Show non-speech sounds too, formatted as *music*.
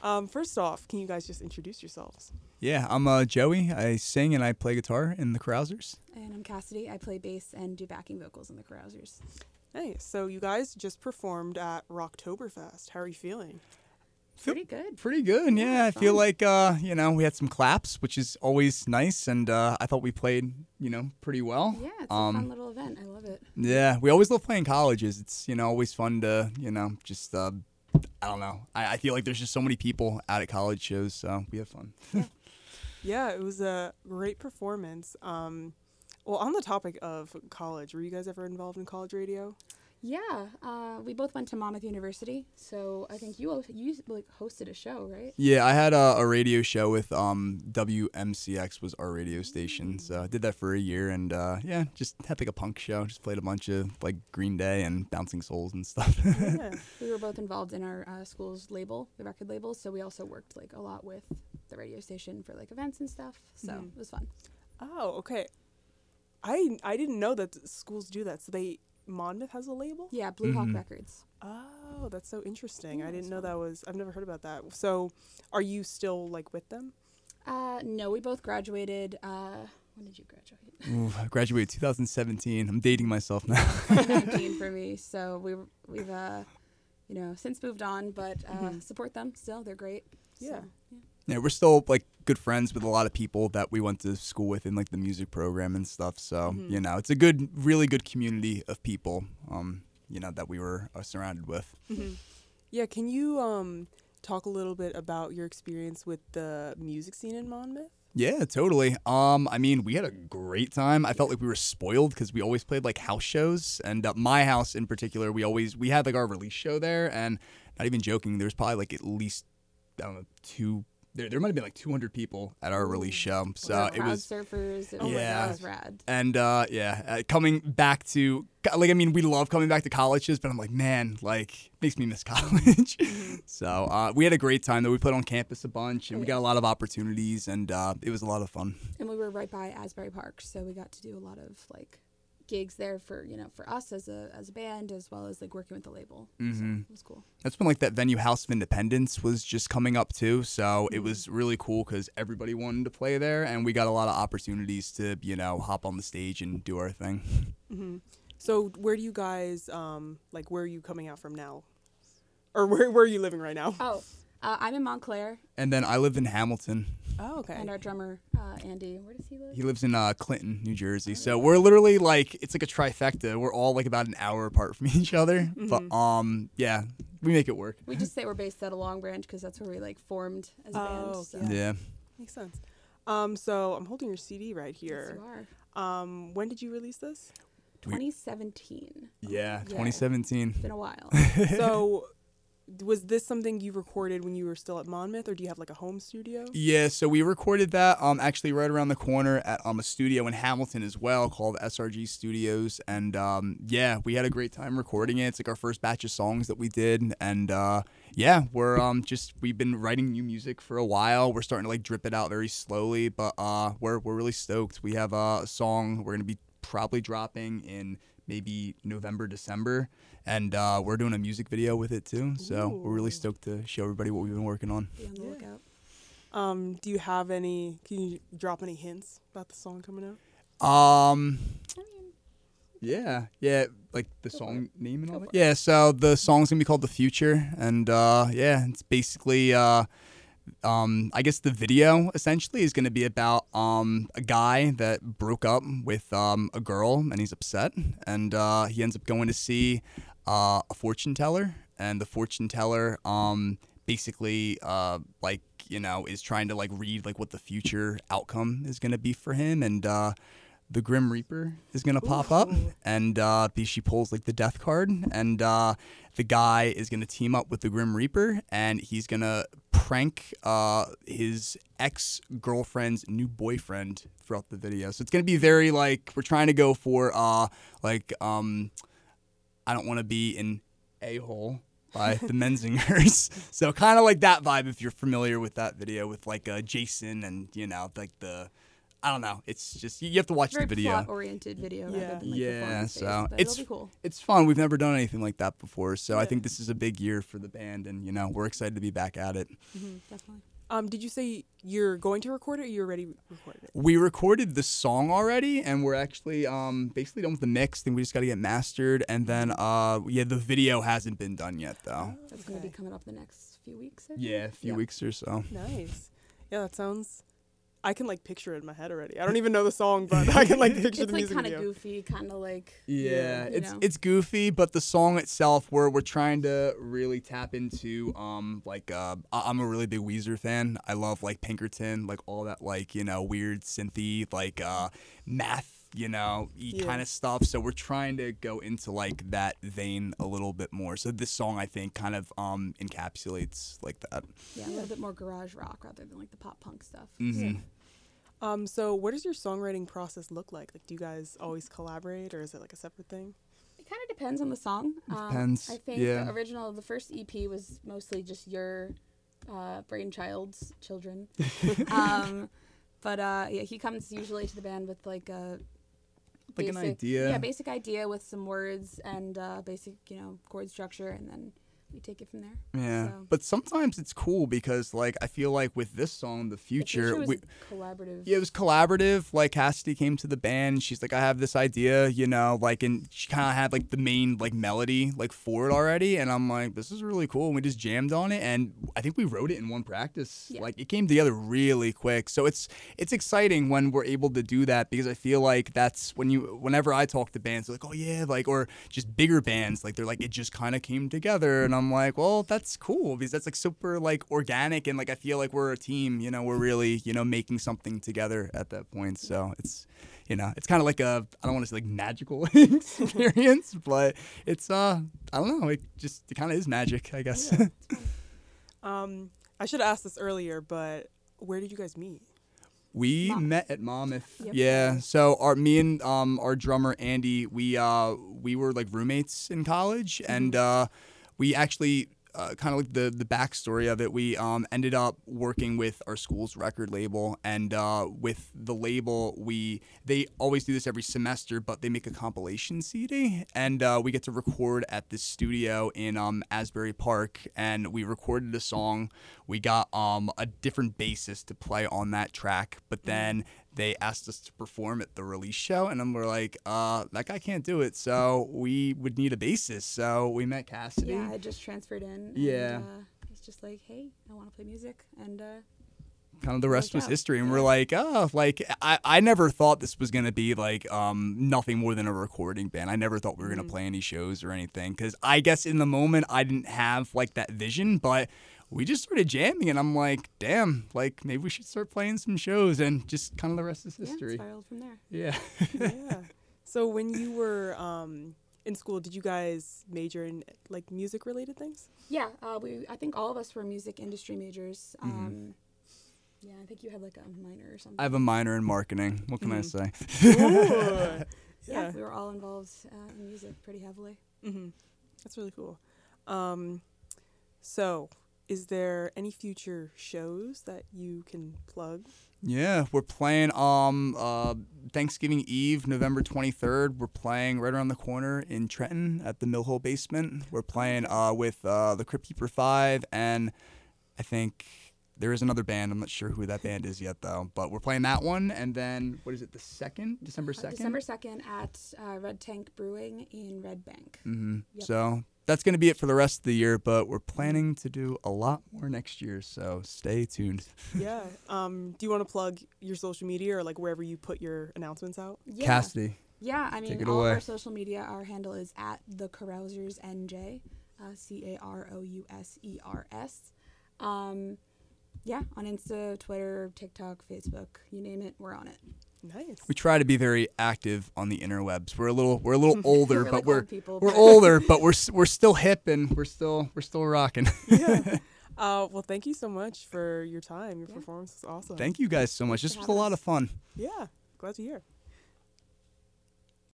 Um, first off, can you guys just introduce yourselves? Yeah, I'm uh, Joey. I sing and I play guitar in the Carousers. And I'm Cassidy. I play bass and do backing vocals in the Carousers. Hey, so you guys just performed at Rocktoberfest. How are you feeling? Pretty good. Pretty good, yeah. I feel like uh, you know we had some claps, which is always nice, and uh, I thought we played you know pretty well. Yeah, it's a Um, fun little event. I love it. Yeah, we always love playing colleges. It's you know always fun to you know just uh, I don't know. I, I feel like there's just so many people out at college shows, so we have fun. *laughs* Yeah, it was a great performance. Um, well, on the topic of college, were you guys ever involved in college radio? Yeah, uh, we both went to Monmouth University, so I think you al- you like hosted a show, right? Yeah, I had a, a radio show with um, WMCX was our radio station, so I did that for a year, and uh, yeah, just had like a punk show. Just played a bunch of like Green Day and Bouncing Souls and stuff. *laughs* Yeah. *laughs* We were both involved in our uh, school's label, the record label, so we also worked like a lot with the radio station for like events and stuff. So Mhm. it was fun. oh, okay. I I didn't know that schools do that. So they Monmouth has a label. Yeah, Blue Hawk Mhm. Records. Oh, that's so interesting. Yeah, I didn't know fun. that was. I've never heard about that. So, are you still like with them? Uh, no, we both graduated. Uh, when did you graduate? *laughs* Ooh, I graduated 2017. I'm dating myself now. 2019 *laughs* for me. So we were- we've uh, you know since moved on, but uh, Mhm. support them still. They're great. Yeah. So, yeah, we're still like good friends with a lot of people that we went to school with in like the music program and stuff. So Mhm. you know, it's a good, really good community of people. Um, you know that we were uh, surrounded with. Yeah. Can you um talk a little bit about your experience with the music scene in Monmouth? Yeah, totally. Um, I mean, we had a great time. I felt like we were spoiled because we always played like house shows, and uh, my house in particular, we always we had like our release show there, and not even joking, there's probably like at least I don't know two. There, there might have been like 200 people at our release show. So it crowd was surfers. It Oh was, my Yeah. it was rad. and uh, yeah, uh, coming back to like I mean, we love coming back to colleges, but I'm like, man, like makes me miss *laughs* college. so uh, we had a great time though. We played on campus a bunch, and we got a lot of opportunities, and uh, it was a lot of fun. And we were right by Asbury Park, so we got to do a lot of like gigs there for you know for us as a as a band as well as like working with the label. So Mhm. it was cool. That's when like that venue House of Independence was just coming up too. So Mm-hmm. it was really cool because everybody wanted to play there, and we got a lot of opportunities to you know hop on the stage and do our thing. hmm So, where do you guys um like? Where are you coming out from now? Or where where are you living right now? Oh, uh, I'm in Montclair, And then I live in Hamilton. Oh, okay. and our drummer uh, Andy. Where does he live? He lives in uh, Clinton, New Jersey. Oh, So we're literally like it's like a trifecta. We're all like about an hour apart from *laughs* each other. But Mm-hmm. um, yeah, we make it work. we just say we're based out of Long Branch because that's where we like formed as a band. Oh, So. Yeah. Yeah. Makes sense. Um, so I'm holding your CD right Yes, here. you are. Um, when did you release this? 2017. Yeah, Yeah. 2017. It's been a while. *laughs* so, was this something you recorded when you were still at Monmouth, or do you have like a home studio? Yeah, so we recorded that um actually right around the corner at um a studio in Hamilton as well called SRG Studios and um yeah, we had a great time recording it. It's like our first batch of songs that we did and uh yeah, we're um just we've been writing new music for a while. We're starting to like drip it out very slowly, but uh we're we're really stoked. We have a song we're to be probably dropping in maybe November, December, and uh, we're doing a music video with it too. So we're really stoked to show everybody what we've been working on. Be on the Yeah. lookout. Um, do you have any? Can you drop any hints about the song coming out? Um, yeah, yeah, like the Go for song name and all that. Yeah, so the song's gonna be called "The Future," and uh, yeah, it's basically uh, um, I guess the video essentially is gonna be about um a guy that broke up with um a girl and he's upset, and uh, he ends up going to see uh a fortune teller, and the fortune teller um basically uh like you know is trying to like read like what the future outcome is gonna be for him, and uh the Grim Reaper is gonna pop up, and uh, she pulls like the Death card, and uh, the guy is gonna team up with the Grim Reaper, and he's gonna prank uh, his ex girlfriend's new boyfriend throughout the video. So it's gonna be very like we're trying to go for uh, like um, I don't want to be an a hole by *laughs* the Menzingers. *laughs* So kind of like that vibe if you're familiar with that video with like uh, Jason and you know like the I don't know. It's just you you have to watch Very the video. plot oriented video Yeah. rather than like Yeah, performance so based, but it's- it'll be cool. It's fun. We've never done anything like that before, so I think this is a big year for the band, and you know we're excited to be back at it. Definitely. Um, did you say you're going to record it or you already recorded it? We recorded the song already, and we're actually um basically done with the mix. Then we just got to get mastered, and then uh yeah, the video hasn't been done yet though. That's gonna be coming up the next few weeks. I think. Yeah, a few Yeah. weeks or so. Nice. Yeah, that sounds. I can like picture it in my head already. I don't even know the song, but I can like *laughs* picture the. It's the like music kind of video. goofy, kind of like Yeah, you it's know. it's goofy, but the song itself, we're we're trying to really tap into um like uh I- I'm a really big Weezer fan. I love like Pinkerton, like all that like you know weird synthy like uh math you know Yeah. kind of stuff. So we're trying to go into like that vein a little bit more. So this song I think kind of um encapsulates like that. yeah, a little bit more garage rock rather than like the pop punk stuff. hmm Um, so what does your songwriting process look like? Like, do you guys always collaborate, or is it like a separate thing? It kind of depends on the song. Um, Depends, I think yeah. the original, the first EP was mostly just your uh, brainchild's children. *laughs* um, but uh, yeah, he comes usually to the band with like a Like an basic- idea. Yeah, basic idea with some words and uh, basic, you know, chord structure, and then we take it from there. Yeah, So- but sometimes it's cool because like I feel like with this song, the The future, was we, collaborative. Yeah, it was collaborative. Like Cassidy came to the band. She's like, I have this idea, you know, like, and she kind of had like the main like melody like for it already. And I'm like, this is really cool. And we just jammed on it, and I think we wrote it in one practice. Yeah. Like it came together really quick. So it's it's exciting when we're able to do that because I feel like that's when you whenever I talk to bands, like, oh yeah, like or just bigger bands, like they're like it just kind of came together, and I'm like, well, that's cool because that's like super like organic and like I feel like we're a team. You know, we're really you know making something together at that point. So it's you know it's kind of like a I don't want to say like magical *laughs* experience, but it's uh I don't know, it just it kind of is magic, I guess. Yeah. *laughs* Um, I should have asked this earlier, but where did you guys meet? We Monmouth. met at Monmouth. Yep. Yeah. So our me and um our drummer Andy, we uh we were like roommates in college, and uh we actually. Uh, kind of like the the backstory of it, we um, ended up working with our school's record label, and uh, with the label, we they always do this every semester, but they make a compilation CD, and uh, we get to record at this studio in um, Asbury Park, and we recorded a song. We got um, a different bassist to play on that track, but then they asked us to perform at the release show, and then we're like, uh, that guy can't do it, so we would need a bassist. So we met Cassidy. Yeah, I just transferred in. Yeah. And, uh, he's just like, hey, I want to play music, and uh, kind of the rest was history and we're like oh like I, I never thought this was gonna be like um nothing more than a recording band i never thought we were gonna Mm-hmm. play any shows or anything because i guess in the moment i didn't have like that vision but we just started jamming and i'm like damn like maybe we should start playing some shows and just kind of the rest is history. yeah, history spiraled from there. yeah *laughs* yeah. So when you were um in school, did you guys major in like music related things? Yeah, uh, we. I think all of us were music industry majors. Mm-hmm. Um, yeah, I think you had like a minor or something. i have a minor in marketing what can i Mhm. say *laughs* Ooh. *laughs* yeah, yeah. we were all involved uh, in music pretty heavily. hmm That's really cool. Um, so is there any future shows that you can plug? Yeah, we're playing um uh Thanksgiving Eve, November 23rd. We're playing right around the corner in Trenton at the Mill Hill Basement. We're playing uh with uh the Crypt Keeper 5 and I think there is another band. I'm not sure who that band is yet though, but we're playing that one and then what is it? The 2nd? December Uh, 2nd? December second at uh, Red Tank Brewing in Red Bank. Mm Mhm. Yep. So that's going to be it for the rest of the year, but we're planning to do a lot more next year, so stay tuned. *laughs* yeah. Um, do you want to plug your social media or like wherever you put your announcements out? Yeah. Cassidy. Yeah, I mean, Take it all away. of our social media, our handle is at the Carousers NJ, uh, C A R O U S E R S. Um, yeah, on Insta, Twitter, TikTok, Facebook, you name it, we're on it. Nice. We try to be very active on the interwebs. We're a little we're a little *laughs* older, but like we're people, we're older, but we're we're still hip and we're still we're still rocking. *laughs* yeah. *laughs* Uh, well, thank you so much for your time. Your Yeah. performance was awesome. Thank you guys so much. Thanks This was a lot us. of fun. Yeah. Glad to hear.